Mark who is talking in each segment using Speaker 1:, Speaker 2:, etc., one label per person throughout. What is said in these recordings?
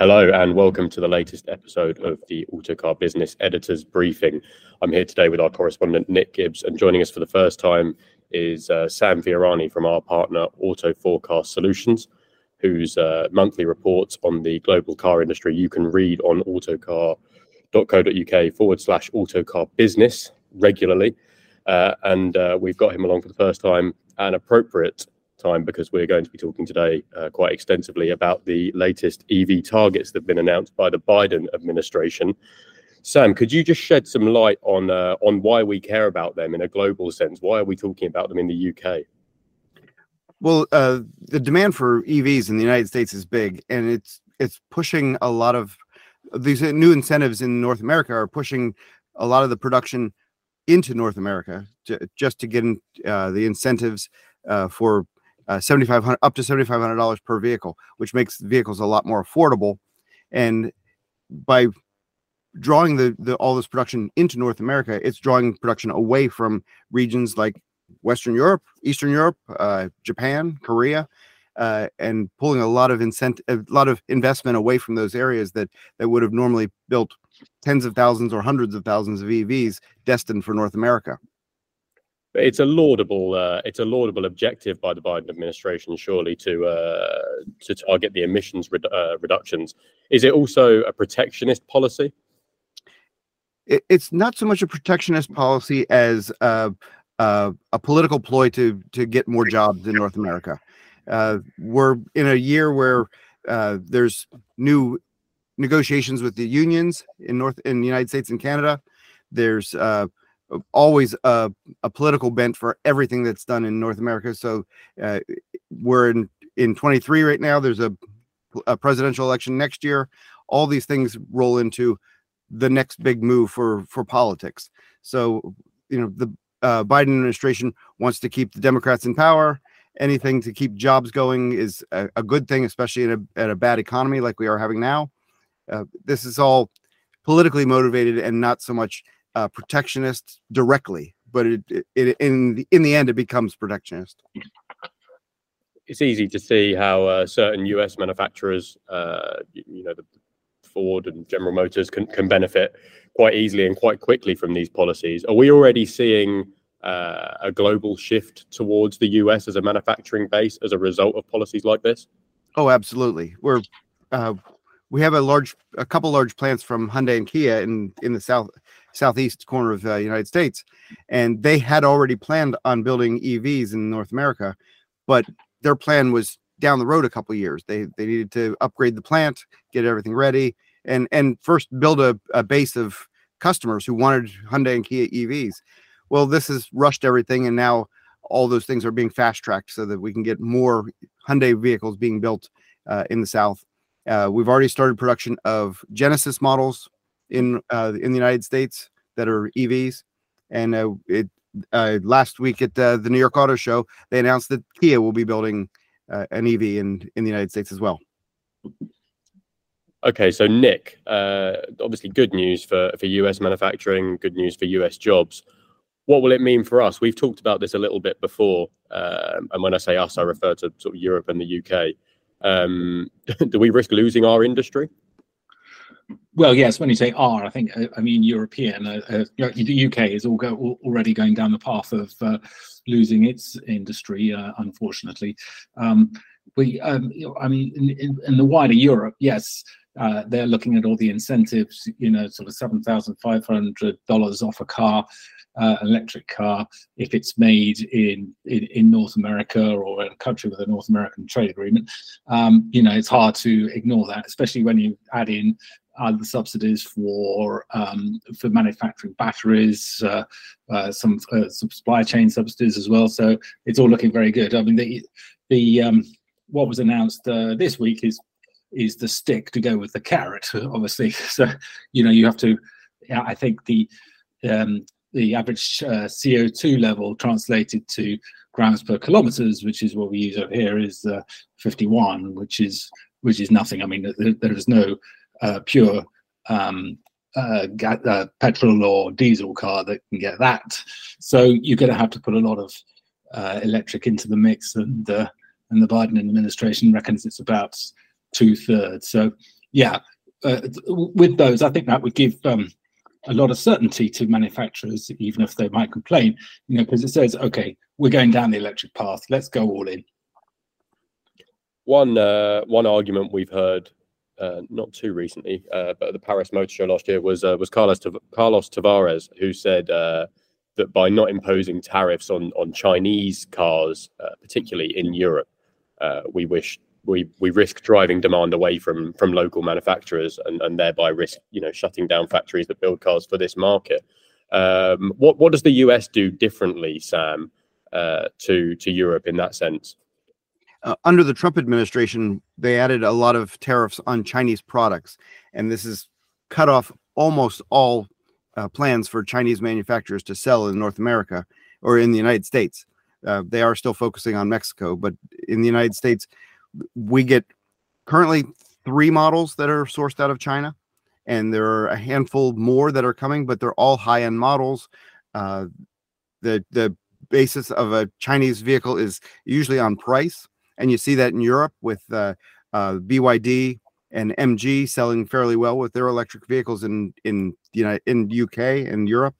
Speaker 1: Hello, and welcome to the latest episode of the Autocar Business Editors Briefing. I'm here today with our correspondent, Nick Gibbs, and joining us for the first time is uh, Sam Fiorani from our partner, Auto Forecast Solutions, whose uh, monthly reports on the global car industry you can read on autocar.co.uk forward slash autocar business regularly. Uh, and uh, we've got him along for the first time, an appropriate time because we're going to be talking today uh, quite extensively about the latest EV targets that have been announced by the Biden administration. Sam, could you just shed some light on uh, on why we care about them in a global sense? Why are we talking about them in the UK?
Speaker 2: Well, uh, the demand for EVs in the United States is big, and it's it's pushing a lot of these new incentives in North America are pushing a lot of the production into North America to, just to get in, uh, the incentives uh, for uh, 7500 up to $7500 per vehicle which makes vehicles a lot more affordable. And by drawing the, the all this production into north america it's drawing production away from regions like western europe eastern europe uh, japan korea uh, and pulling a lot of incentive a lot of investment away from those areas that that would have normally built tens of thousands or hundreds of thousands of evs destined for north america
Speaker 1: it's a laudable uh, it's a laudable objective by the Biden administration, surely, to uh, to target the emissions uh, reductions. Is it also a protectionist policy?
Speaker 2: It's not so much a protectionist policy as a, a, a political ploy to to get more jobs in North America. Uh, we're in a year where uh, there's new negotiations with the unions in North in the United States and Canada. There's uh, always a, a, political bent for everything that's done in North America. So uh, we're in in 23 right now. There's a, a presidential election next year. All these things roll into the next big move for for politics. So you know the uh, Biden administration wants to keep the Democrats in power. Anything to keep jobs going is a, a good thing, especially in a, at a bad economy like we are having now. Uh, this is all politically motivated and not so much uh, protectionist directly, but it, it, it, in the, in the end it becomes protectionist.
Speaker 1: It's easy to see how uh, certain U.S. manufacturers, uh, you, you, know, the Ford and General Motors, can, can benefit quite easily and quite quickly from these policies. Are we already seeing uh, a global shift towards the U.S. as a manufacturing base as a result of policies like this?
Speaker 2: Oh, absolutely. We're uh, we have a large, a couple large plants from Hyundai and Kia in in the south southeast corner of the uh, United States, and they had already planned on building EVs in North America, but their plan was down the road a couple years. They they needed to upgrade the plant, get everything ready, and and first build a, a base of customers who wanted Hyundai and Kia EVs. Well, this has rushed everything, and now all those things are being fast tracked so that we can get more Hyundai vehicles being built uh, in the South. Uh, we've already started production of Genesis models in uh, in the United States that are EVs, and uh, it uh, last week at uh, the New York Auto Show they announced that Kia will be building uh, an EV in in the United States as well.
Speaker 1: Okay, so Nick, uh, obviously good news for for US manufacturing, good news for US jobs. What will it mean for us? We've talked about this a little bit before, um, and when I say us, I refer to sort of Europe and the UK. Um, do we risk losing our industry?
Speaker 3: Well, yes. When you say "R," I think uh, I mean European. Uh, uh, the UK is all go, already going down the path of uh, losing its industry, uh, unfortunately. Um, we, um, I mean, in, in, the wider Europe, yes, uh, they're looking at all the incentives. You know, sort of seven thousand five hundred dollars off a car electric car if it's made in, in, in North America or a country with a North American trade agreement. Um, you know, it's hard to ignore that, especially when you add in uh, the subsidies for um, for manufacturing batteries, uh, uh, some, uh, some supply chain subsidies as well. So it's all looking very good. I mean, the the um, what was announced uh, this week is is the stick to go with the carrot, obviously. So you know, you have to. I think the um, the average uh, CO2 level translated to grams per kilometers, which is what we use over here, is uh, 51, which is which is nothing. I mean, there, there is no uh, pure um, uh, uh, petrol or diesel car that can get that. So you're going to have to put a lot of uh, electric into the mix, and and the Biden administration reckons it's about two thirds. So yeah, uh, with those, I think that would give um, a lot of certainty to manufacturers, even if they might complain, you know, because it says, okay, we're going down the electric path, let's go all in.
Speaker 1: One uh, one argument we've heard, uh, not too recently, uh, but at the Paris Motor Show last year was uh, was Carlos Carlos Tavares, who said uh, that by not imposing tariffs on on Chinese cars, particularly in Europe, we wish we we risk driving demand away from from local manufacturers and and thereby risk you know shutting down factories that build cars for this market. Um, what what does the US do differently, Sam, uh, to to Europe in that sense?
Speaker 2: Uh, under the Trump administration, they added a lot of tariffs on Chinese products, and this has cut off almost all uh, plans for Chinese manufacturers to sell in North America or in the United States. Uh, they are still focusing on Mexico, but in the United States, we get currently three models that are sourced out of China, and there are a handful more that are coming, but they're all high end models. Uh, the the basis of a Chinese vehicle is usually on price, and you see that in Europe with uh, uh, BYD and MG selling fairly well with their electric vehicles in in you know in UK and Europe,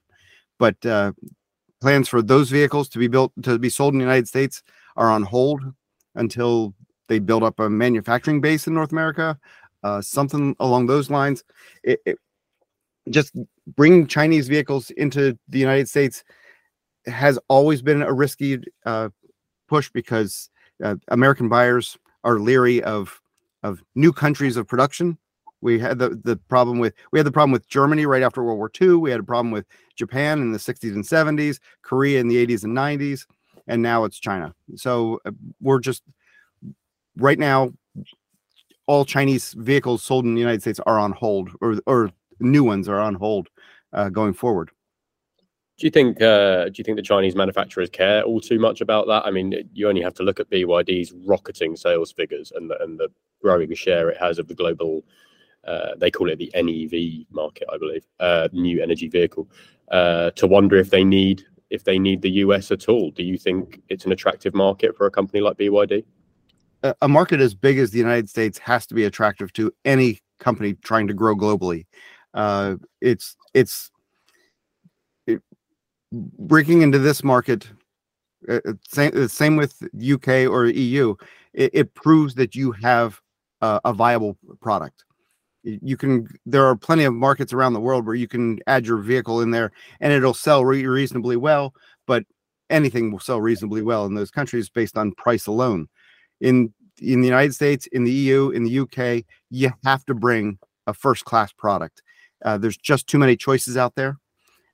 Speaker 2: but uh, plans for those vehicles to be built to be sold in the United States are on hold until they build up a manufacturing base in North America, uh, something along those lines. It, it, just bringing Chinese vehicles into the United States has always been a risky uh, push because uh, American buyers are leery of of new countries of production. We had the, the problem with we had the problem with Germany right after World War II. We had a problem with Japan in the 60s and 70s, Korea in the 80s and 90s, and now it's China. So uh, we're just right now, all Chinese vehicles sold in the United States are on hold, or or new ones are on hold uh, going forward.
Speaker 1: Do you think uh, do you think the Chinese manufacturers care all too much about that? I mean, you only have to look at BYD's rocketing sales figures and the, and the growing share it has of the global. Uh, they call it the NEV market, I believe, uh, new energy vehicle. Uh, to wonder if they need if they need the US at all. Do you think it's an attractive market for a company like BYD?
Speaker 2: a market as big as the United States has to be attractive to any company trying to grow globally. Uh, it's it's it, breaking into this market. Uh, uh same uh, same with UK or EU. It, it proves that you have uh, a viable product. You can. There are plenty of markets around the world where you can add your vehicle in there and it'll sell re- reasonably well. But anything will sell reasonably well in those countries based on price alone in in the United States, in the EU, in the UK, you have to bring a first class product. Uh, there's just too many choices out there,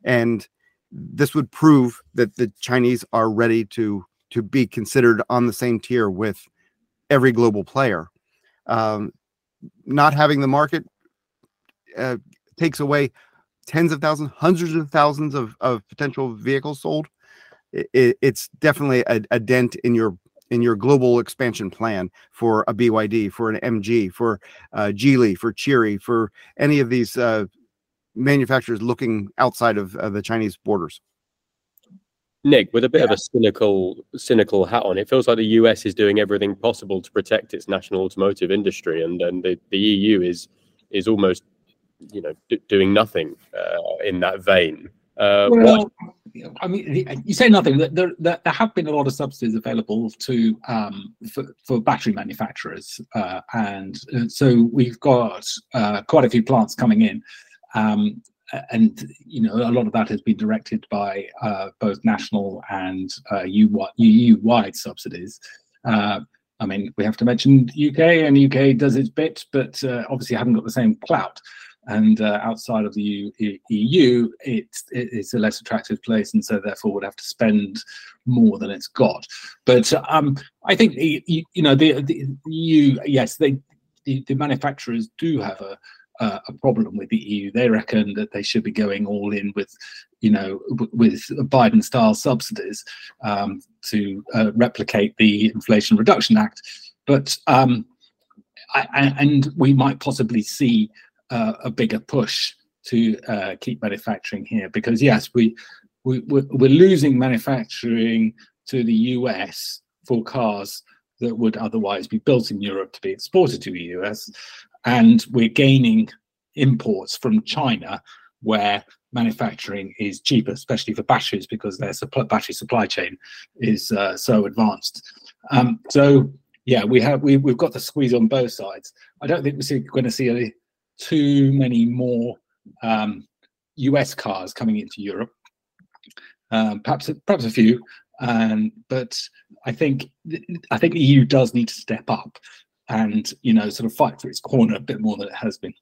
Speaker 2: and this would prove that the Chinese are ready to to be considered on the same tier with every global player. Um, not having the market uh, takes away tens of thousands, hundreds of thousands of, of potential vehicles sold. It, it's definitely a, a dent in your in your global expansion plan for a BYD, for an MG, for uh, Geely, for Chery, for any of these uh, manufacturers looking outside of uh, the Chinese borders?
Speaker 1: Nick, with a bit yeah. of a cynical cynical hat on, it feels like the US is doing everything possible to protect its national automotive industry, and and the, the EU is is almost you know d- doing nothing uh, in that vein. Uh,
Speaker 3: well, I mean, you say nothing. There, there, there, have been a lot of subsidies available to um, for, for, battery manufacturers, uh, and uh, so we've got uh, quite a few plants coming in, um, and you know a lot of that has been directed by uh, both national and uh, subsidies. Uh, I mean, we have to mention UK, and UK does its bit, but obviously haven't got the same clout and uh, outside of the EU, it's it's a less attractive place, and so therefore would have to spend more than it's got. But um, I think you, you know the, the EU, yes, they the, the manufacturers do have a uh, a problem with the EU. They reckon that they should be going all in with, you know, with Biden-style subsidies um, to uh, replicate the Inflation Reduction Act. But um, I, and we might possibly see uh, a bigger push to uh, keep manufacturing here because yes, we, we we're losing manufacturing to the US for cars that would otherwise be built in Europe to be exported to the US. And we're gaining imports from China, where manufacturing is cheaper, especially for batteries, because their battery supply chain is uh, so advanced. Um, so yeah, we have we, we've got the squeeze on both sides. I don't think we're going to see any, too many more um, US cars coming into Europe. Um, perhaps perhaps a few, um, but I think I think the EU does need to step up and you know sort of fight for its corner a bit more than it has been.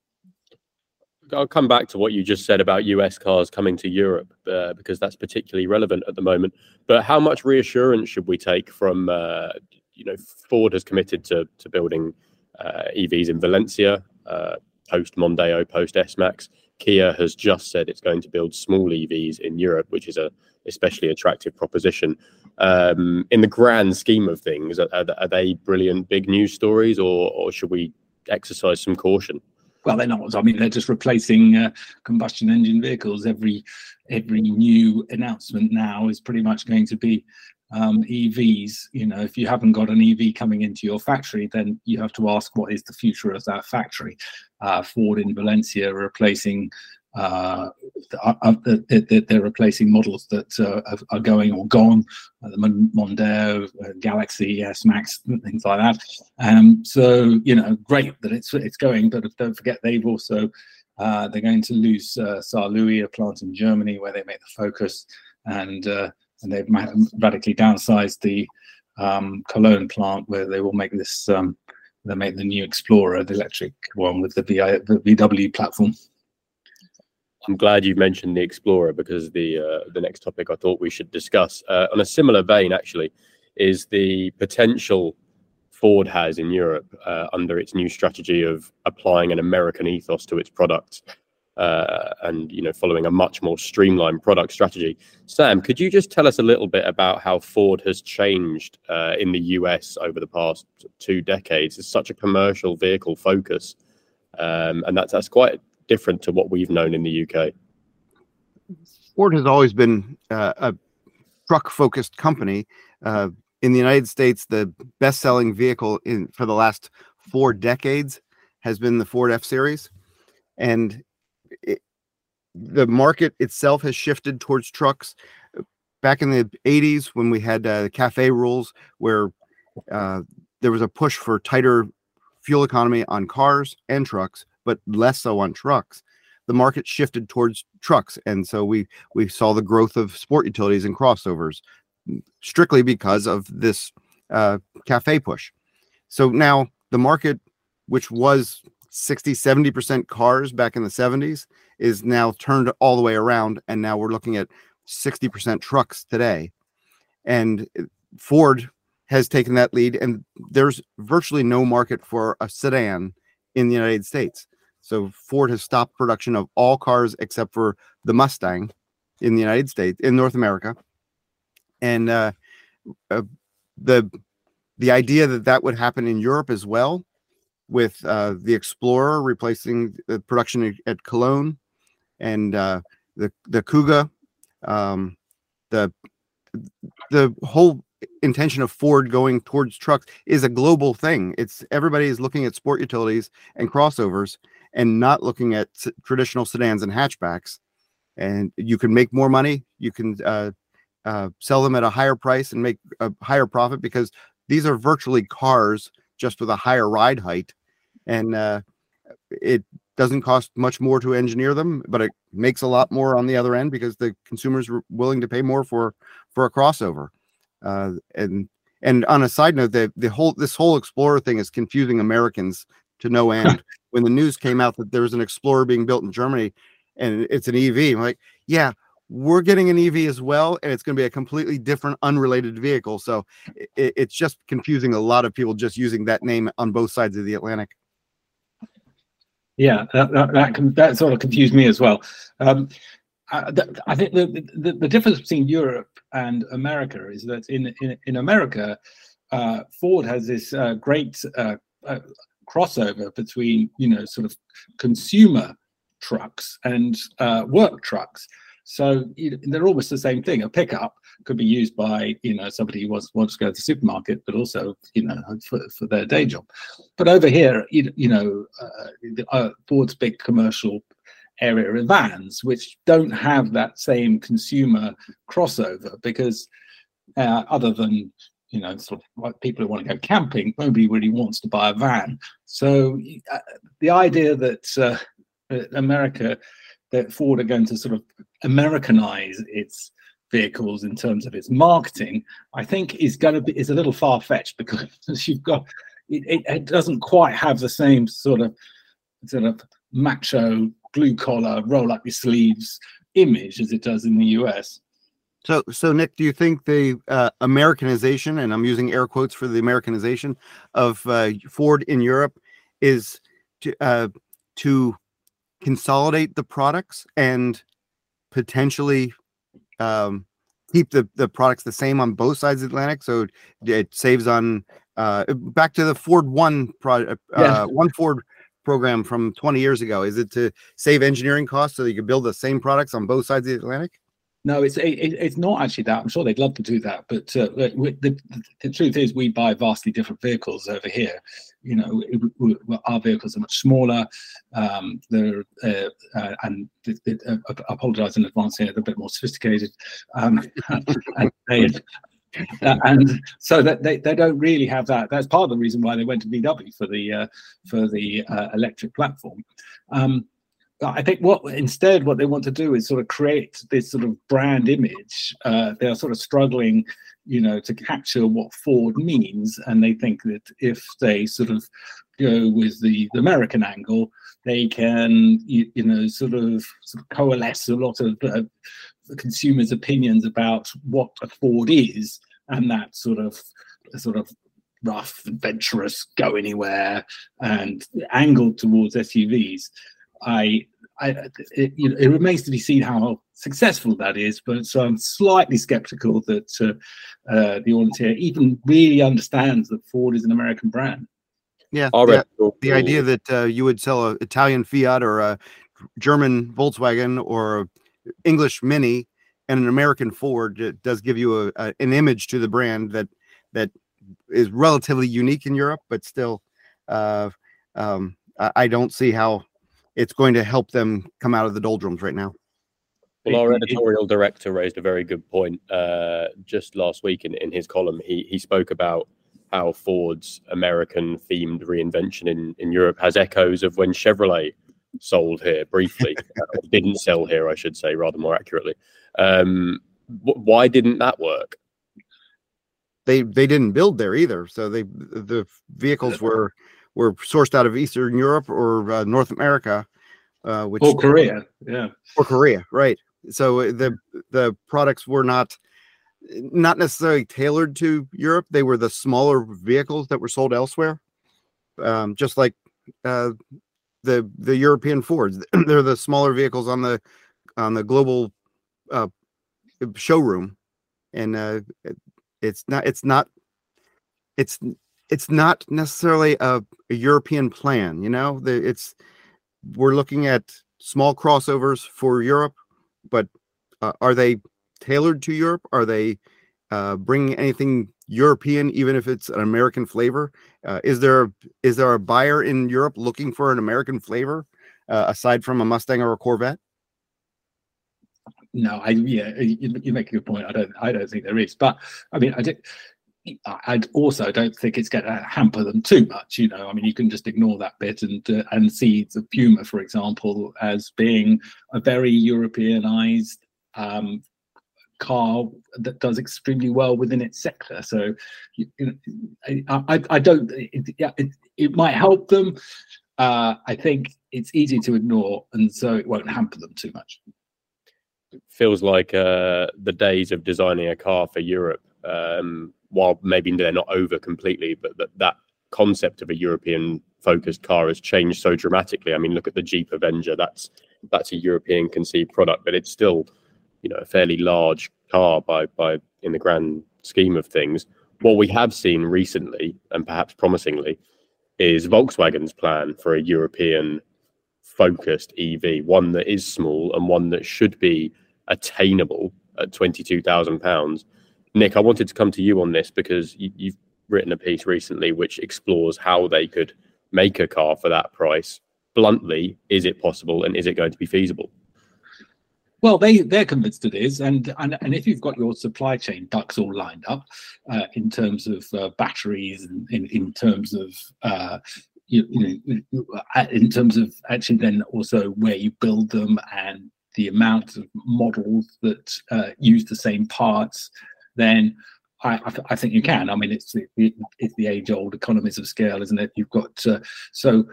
Speaker 1: I'll come back to what you just said about US cars coming to Europe uh, because that's particularly relevant at the moment. But how much reassurance should we take from, uh, you know, Ford has committed to to building uh, EVs in Valencia uh, post Mondeo, post S Max. Kia has just said it's going to build small EVs in Europe, which is a especially attractive proposition. Um, in the grand scheme of things, are, are, they brilliant big news stories, or, or should we exercise some caution?
Speaker 3: well they're not i mean they're just replacing uh, combustion engine vehicles every every new announcement now is pretty much going to be um, evs you know if you haven't got an ev coming into your factory then you have to ask what is the future of that factory uh, ford in valencia replacing uh, uh, uh they're replacing models that uh, are going or gone, uh, the Mondeo, uh, Galaxy, S Max, things like that. Um, so you know, great that it's it's going, but don't forget they've also they're going to lose uh, Saarlouis, a plant in Germany where they make the Focus, and and they've radically downsized the um, Cologne plant where they will make this. Um, they make the new Explorer, the electric one with the VW platform.
Speaker 1: I'm glad you mentioned the Explorer because the uh, the next topic I thought we should discuss uh, on a similar vein actually is the potential Ford has in Europe uh, under its new strategy of applying an American ethos to its products uh, and you know following a much more streamlined product strategy. Sam, could you just tell us a little bit about how Ford has changed uh, in the US over the past two decades? It's such a commercial vehicle focus. Um, and that's that's quite different to what we've known in the UK?
Speaker 2: Ford has always been uh, a truck focused company. Uh, in the United States, the best selling vehicle in for the last four decades has been the Ford F Series. And it, the market itself has shifted towards trucks. Back in the 80s, when we had uh, CAFE rules, where uh, there was a push for tighter fuel economy on cars and trucks, but less so on trucks. The market shifted towards trucks, and so we we saw the growth of sport utilities and crossovers, strictly because of this uh, cafe push. So now the market, which was 60, 70% cars back in the 70s, is now turned all the way around. And now we're looking at 60% trucks today. And uh, Ford has taken that lead, and there's virtually no market for a sedan in the United States. So Ford has stopped production of all cars except for the Mustang in the United States, in North America, and uh, uh, the the idea that that would happen in Europe as well, with uh, the Explorer replacing the production at Cologne, and uh, the the Kuga, um, the the whole intention of Ford going towards trucks is a global thing. It's everybody is looking at sport utilities and crossovers and not looking at traditional sedans and hatchbacks. And you can make more money. You can uh, uh, sell them at a higher price and make a higher profit because these are virtually cars just with a higher ride height. And uh, it doesn't cost much more to engineer them, but it makes a lot more on the other end because the consumers are willing to pay more for for a crossover. Uh, and and on a side note, the the whole this whole Explorer thing is confusing Americans to no end. when the news came out that there was an Explorer being built in Germany and it's an EV, I'm like, yeah, we're getting an EV as well, and it's going to be a completely different, unrelated vehicle. So it, it's just confusing a lot of people just using that name on both sides of the Atlantic.
Speaker 3: Yeah, that that, that, that sort of confused me as well. Um, I, I think the, the, the difference between Europe and America is that in in, in America, uh, Ford has this uh, great uh, uh crossover between you know sort of consumer trucks and uh, work trucks So you know, they're almost the same thing. A pickup could be used by you know somebody who wants, wants to go to the supermarket, but also you know for, for their day job. But over here, you, you know, uh, uh, Ford's big commercial area of vans, which don't have that same consumer crossover because uh, other than you know, sort of like people who want to go camping, nobody really wants to buy a van. So uh, the idea that uh, America, that Ford are going to sort of Americanize its vehicles in terms of its marketing, I think is going to be is a little far fetched because you've got it, it, doesn't quite have the same sort of sort of macho blue collar roll up your sleeves image as it does in the US.
Speaker 2: So, so Nick, do you think the uh, Americanization, and I'm using air quotes for the Americanization of uh, Ford in Europe, is to uh, to consolidate the products and potentially um, keep the the products the same on both sides of the Atlantic, so it saves on uh, back to the Ford One project, uh, yeah. One Ford program from 20 years ago. Is it to save engineering costs so that you can build the same products on both sides of the Atlantic?
Speaker 3: No, it's it, it's not actually that. I'm sure they'd love to do that, but uh, the, the, the, truth is, we buy vastly different vehicles over here. You know, we, our vehicles are much smaller. Um, they're uh, uh, and uh, I apologise in advance here. They're a bit more sophisticated, um, and, they, uh, and so that they, they don't really have that. That's part of the reason why they went to VW for the uh, for the uh, electric platform. Um, I think what instead what they want to do is sort of create this sort of brand image. Uh, they are sort of struggling, you know, to capture what Ford means, and they think that if they sort of go with the, the American angle, they can, you, you know, sort of, sort of coalesce a lot of uh, consumers' opinions about what a Ford is, and that sort of sort of rough, adventurous, go anywhere, and angled towards SUVs. I, I it, you know, it remains to be seen how successful that is, but so I'm slightly skeptical that uh, uh, the audience here even really understands that Ford is an American brand.
Speaker 2: Yeah, the, the idea that uh, you would sell an Italian Fiat or a German Volkswagen or English Mini and an American Ford does give you a, a, an image to the brand that that is relatively unique in Europe, but still, uh, um, I, I don't see how it's going to help them come out of the doldrums right now.
Speaker 1: Well, our editorial director raised a very good point uh, just last week in, in his column. He he spoke about how Ford's American themed reinvention in, in Europe has echoes of when Chevrolet sold here briefly, uh, didn't sell here, I should say, rather more accurately. Um, why didn't that work?
Speaker 2: They they didn't build there either, so they the vehicles were were sourced out of Eastern Europe or uh, North America,
Speaker 3: uh, which or Korea, yeah,
Speaker 2: or Korea, right? So uh, the the products were not not necessarily tailored to Europe. They were the smaller vehicles that were sold elsewhere, um, just like uh, the the European Fords. They're the smaller vehicles on the on the global uh, showroom, and uh, it's not it's not it's it's not necessarily a, a European plan. You know, the, it's we're looking at small crossovers for Europe, but uh, are they tailored to Europe? Are they uh, bringing anything European, even if it's an American flavor? Uh, is there is there a buyer in Europe looking for an American flavor uh, aside from a Mustang or a Corvette?
Speaker 3: No, I yeah, you, you, make a good point. I don't I don't think there is, but I mean, I did. I also don't think it's going to hamper them too much. You know, I mean, you can just ignore that bit and uh, and see the Puma, for example, as being a very Europeanized um, car that does extremely well within its sector. So, you know, I, I, don't. It, it, it might help them. Uh, I think it's easy to ignore, and so it won't hamper them too much.
Speaker 1: feels like uh, the days of designing a car for Europe um, while maybe they're not over completely, but that, that concept of a European focused car has changed so dramatically. I mean, look at the Jeep Avenger. That's that's a European conceived product, but it's still, you know, a fairly large car by by in the grand scheme of things. What we have seen recently, and perhaps promisingly, is Volkswagen's plan for a European focused EV, one that is small and one that should be attainable at £22,000. Nick, I wanted to come to you on this because you, you've written a piece recently which explores how they could make a car for that price. Bluntly, is it possible and is it going to be feasible?
Speaker 3: Well, they they're convinced it is, and and, and if you've got your supply chain ducks all lined up uh, in terms of uh, batteries and in, in terms of uh, you, you, know uh, in terms of actually then also where you build them and the amount of models that uh, use the same parts, then I, I, think you can. I mean, it's the, it's the age old economies of scale, isn't it? You've got uh, so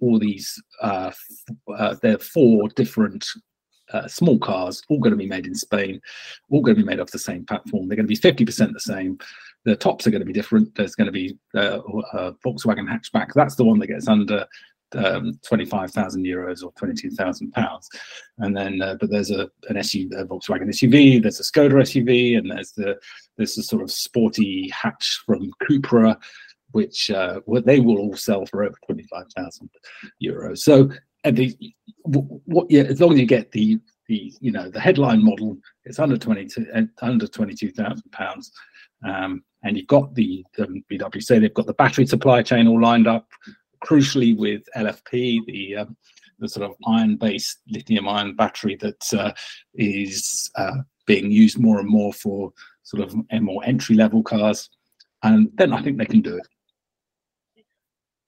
Speaker 3: all these uh, uh, there are four different uh, small cars, all going to be made in Spain, all going to be made off the same platform. They're going to be 50% the same. The tops are going to be different. There's going to be uh, a Volkswagen hatchback. That's the one that gets under um, 25,000 euros or 22,000 pounds. And then, uh, but there's a an SUV, a Volkswagen SUV, there's a Skoda SUV, and there's the there's a sort of sporty hatch from Cupra, which uh, well, they will all sell for over 25,000 euros. So, and the what, yeah, as long as you get the the you know the headline model, it's under 22 uh, under 22,000 pounds. Um, and you've got the, the VW say they've got the battery supply chain all lined up crucially with LFP, the um, the sort of iron-based lithium-ion battery that uh, is uh, being used more and more for sort of more entry-level cars, and then I think they can do it.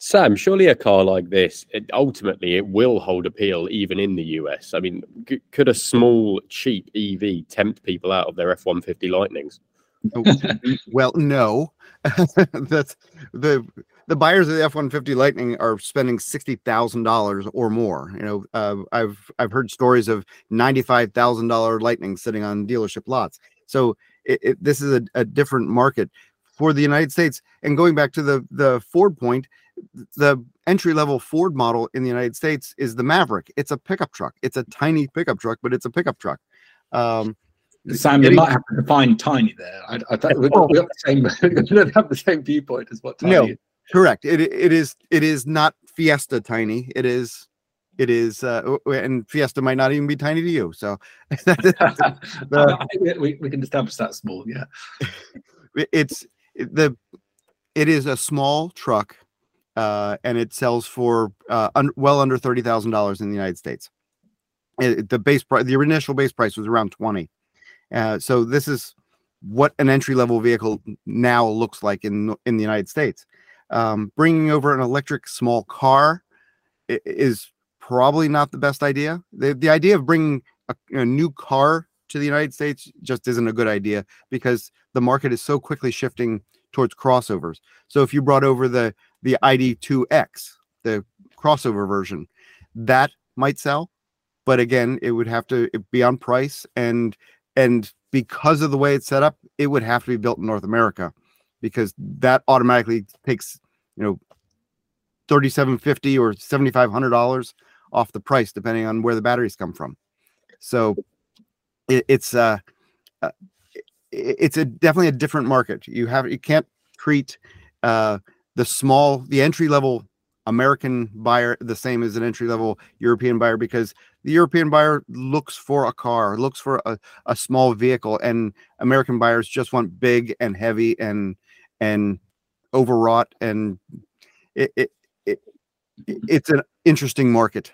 Speaker 1: Sam, surely a car like this, it, ultimately, it will hold appeal even in the US. I mean, c- could a small, cheap EV tempt people out of their F one fifty Lightnings?
Speaker 2: well, no. That's the the buyers of the F one fifty Lightning are spending sixty thousand dollars or more. You know, uh, I've I've heard stories of ninety five thousand dollar Lightning sitting on dealership lots. So it, it, this is a, a different market for the United States. And going back to the the Ford point, the entry level Ford model in the United States is the Maverick. It's a pickup truck. It's a tiny pickup truck, but it's a pickup truck. Um,
Speaker 3: Sam, you might have to define tiny there. I, I thought we, we have the same, we don't have the same viewpoint as what tiny
Speaker 2: no,
Speaker 3: is.
Speaker 2: Correct. It it is it is not Fiesta tiny. It is it is uh, and Fiesta might not even be tiny to you. So
Speaker 3: the, we, we can establish that small. Yeah,
Speaker 2: it's the it is a small truck, uh, and it sells for uh, un, well under thirty thousand dollars in the United States. It, the base price, the initial base price was around twenty. Uh, so this is what an entry level vehicle now looks like in in the United States. Um, bringing over an electric small car is probably not the best idea. The, the idea of bringing a, a, new car to the United States just isn't a good idea because the market is so quickly shifting towards crossovers. So if you brought over the the ID2X, the crossover version, that might sell, but again, it would have to be on price and and because of the way it's set up, it would have to be built in North America because that automatically takes, you know, 3750 or $7500 off the price depending on where the batteries come from. So it, it's uh, uh it's a definitely a different market. You have you can't treat uh the small the entry level American buyer the same as an entry level European buyer because the European buyer looks for a car, looks for a, a small vehicle, and American buyers just want big and heavy and and overwrought and it, it, it it's an interesting market.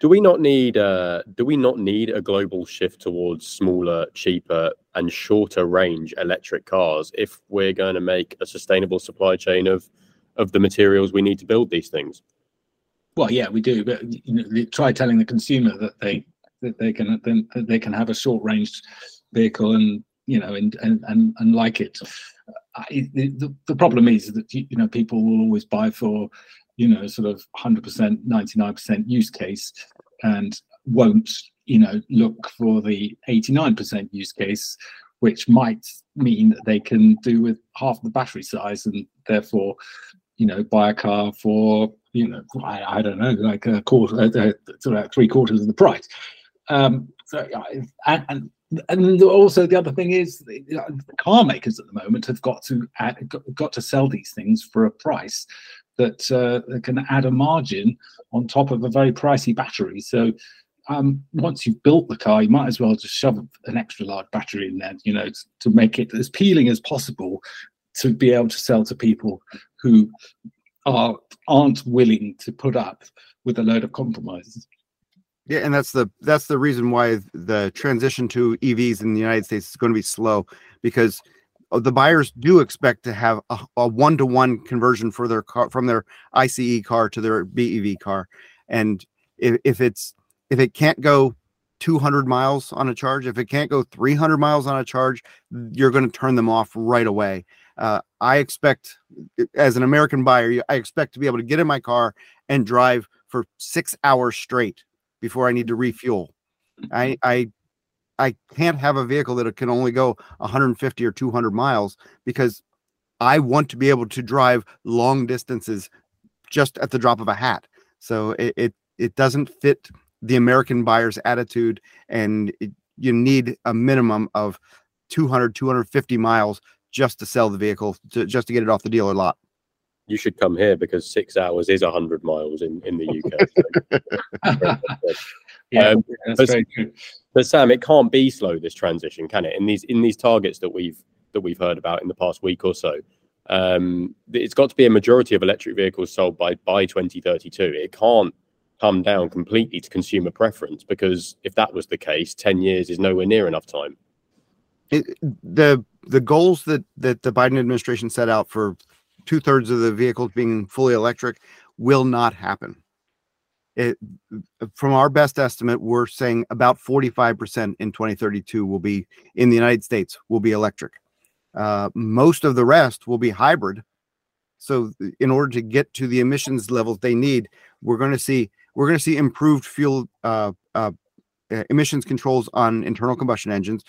Speaker 1: do we not need uh do we not need a global shift towards smaller, cheaper, and shorter range electric cars if we're going to make a sustainable supply chain of of the materials we need to build these things?
Speaker 3: Well, yeah, we do, but you know, try telling the consumer that they that they can that they can have a short range vehicle and you know and and and, and like it. I, the, the problem is that you know people will always buy for you know sort of 100% 99% use case and won't you know look for the 89% use case which might mean that they can do with half the battery size and therefore you know buy a car for you know, I, I don't know, like a quarter, uh, sort of three quarters of the price. Um, so, and, and and also the other thing is car makers at the moment have got to add, got to sell these things for a price that uh, can add a margin on top of a very pricey battery. So um, once you've built the car, you might as well just shove an extra large battery in there, you know, to make it as appealing as possible to be able to sell to people who are aren't willing to put up with a load of compromises.
Speaker 2: Yeah, and that's the that's the reason why the transition to EVs in the United States is going to be slow because the buyers do expect to have a one to one conversion for their car from their ICE car to their BEV car, and if, if it's if it can't go 200 miles on a charge, if it can't go 300 miles on a charge, you're going to turn them off right away. Uh, I expect, as an American buyer, I expect to be able to get in my car and drive for six hours straight before I need to refuel. I I I can't have a vehicle that can only go 150 or 200 miles because I want to be able to drive long distances just at the drop of a hat. So it it, it doesn't fit the American buyer's attitude, and it, you need a minimum of 200 250 miles just to sell the vehicle to just to get it off the dealer lot
Speaker 1: you should come here because six hours is 100 miles in, in the UK.
Speaker 3: yeah, um, that's
Speaker 1: but,
Speaker 3: very true.
Speaker 1: But Sam, it can't be slow this transition, can it? In these in these targets that we've that we've heard about in the past week or so, um, it's got to be a majority of electric vehicles sold by by 2032. It can't come down completely to consumer preference because if that was the case, 10 years is nowhere near enough time.
Speaker 2: It, the the goals that that the Biden administration set out for two thirds of the vehicles being fully electric will not happen. It, from our best estimate, we're saying about 45% in 2032 will be in the United States will be electric. Uh, most of the rest will be hybrid. So, in order to get to the emissions levels they need, we're going to see we're going to see improved fuel uh, uh, emissions controls on internal combustion engines,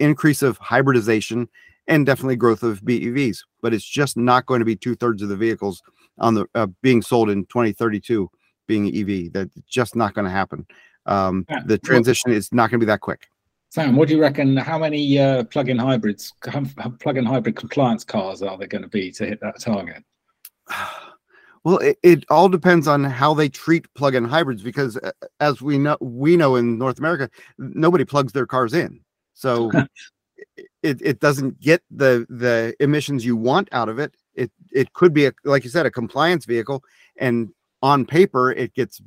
Speaker 2: increase of hybridization, and definitely growth of BEVs. But it's just not going to be two thirds of the vehicles on the uh, being sold in 2032 being EV. That's just not going to happen. Um, yeah. The transition is not going to be that quick.
Speaker 3: Sam, what do you reckon? How many uh, plug-in hybrids, plug-in hybrid compliance cars are there going to be to hit that target?
Speaker 2: Well, it, it, all depends on how they treat plug-in hybrids because, uh, as we know, we know in North America, nobody plugs their cars in. So it, it doesn't get the the emissions you want out of it. It it could be a, like you said a compliance vehicle and on paper it gets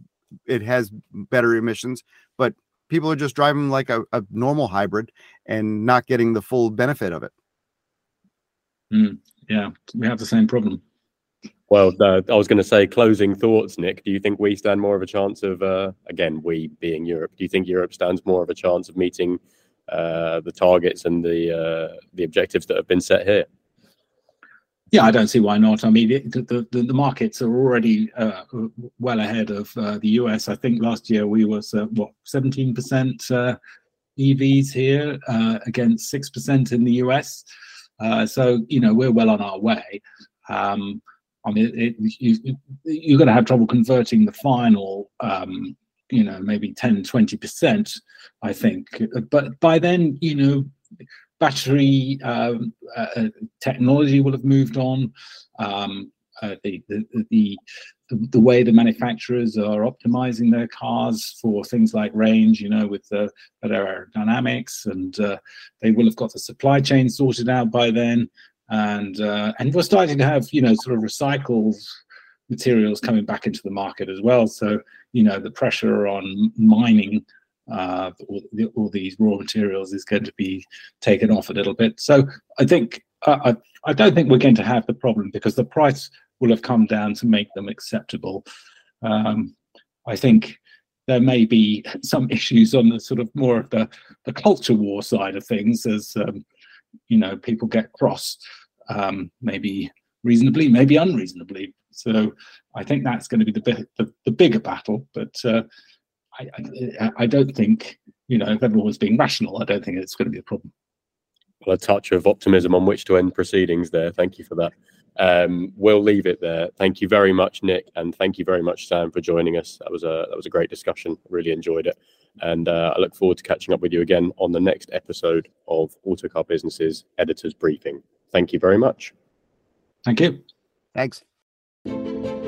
Speaker 2: it has better emissions but people are just driving like a, a normal hybrid and not getting the full benefit of it.
Speaker 3: Mm, yeah we have the same problem.
Speaker 1: Well uh, i was going to say closing thoughts nick. Do you think we stand more of a chance of uh, again we being europe do you think europe stands more of a chance of meeting the targets and the uh, the objectives that have been set here.
Speaker 3: Yeah, I don't see why not. I mean, the, the, the markets are already uh, well ahead of uh, the US. I think last year we was uh, what 17% uh, EVs here uh, against 6% in the US. Uh, so you know we're well on our way. Um, I mean, it, you, are going to have trouble converting the final um, you know maybe 10 20% i think but by then you know battery um, uh, uh, technology will have moved on um, uh, the, the, the the way the manufacturers are optimizing their cars for things like range, you know, with the better aerodynamics, and uh, they will have got the supply chain sorted out by then. And uh, and we're starting to have, you know, sort of recycled materials coming back into the market as well. So you know the pressure on mining uh, all, all, these raw materials is going to be taken off a little bit. So I think uh, I, I don't think we're going to have the problem because the price will have come down to make them acceptable. Um, I think there may be some issues on the sort of more of the, the culture war side of things as um, you know people get cross um, maybe reasonably maybe unreasonably so I think that's going to be the the, the bigger battle. But uh, I, I, I don't think you know if everyone's being rational, I don't think it's going to be a problem.
Speaker 1: Well, a touch of optimism on which to end proceedings there. Thank you for that. Um, we'll leave it there. Thank you very much, Nick, and thank you very much, Sam, for joining us. That was a that was a great discussion. Really enjoyed it, and uh, I look forward to catching up with you again on the next episode of Autocar Business's Editors Briefing. Thank you very much.
Speaker 3: Thank you.
Speaker 2: Thanks.
Speaker 4: Thank you.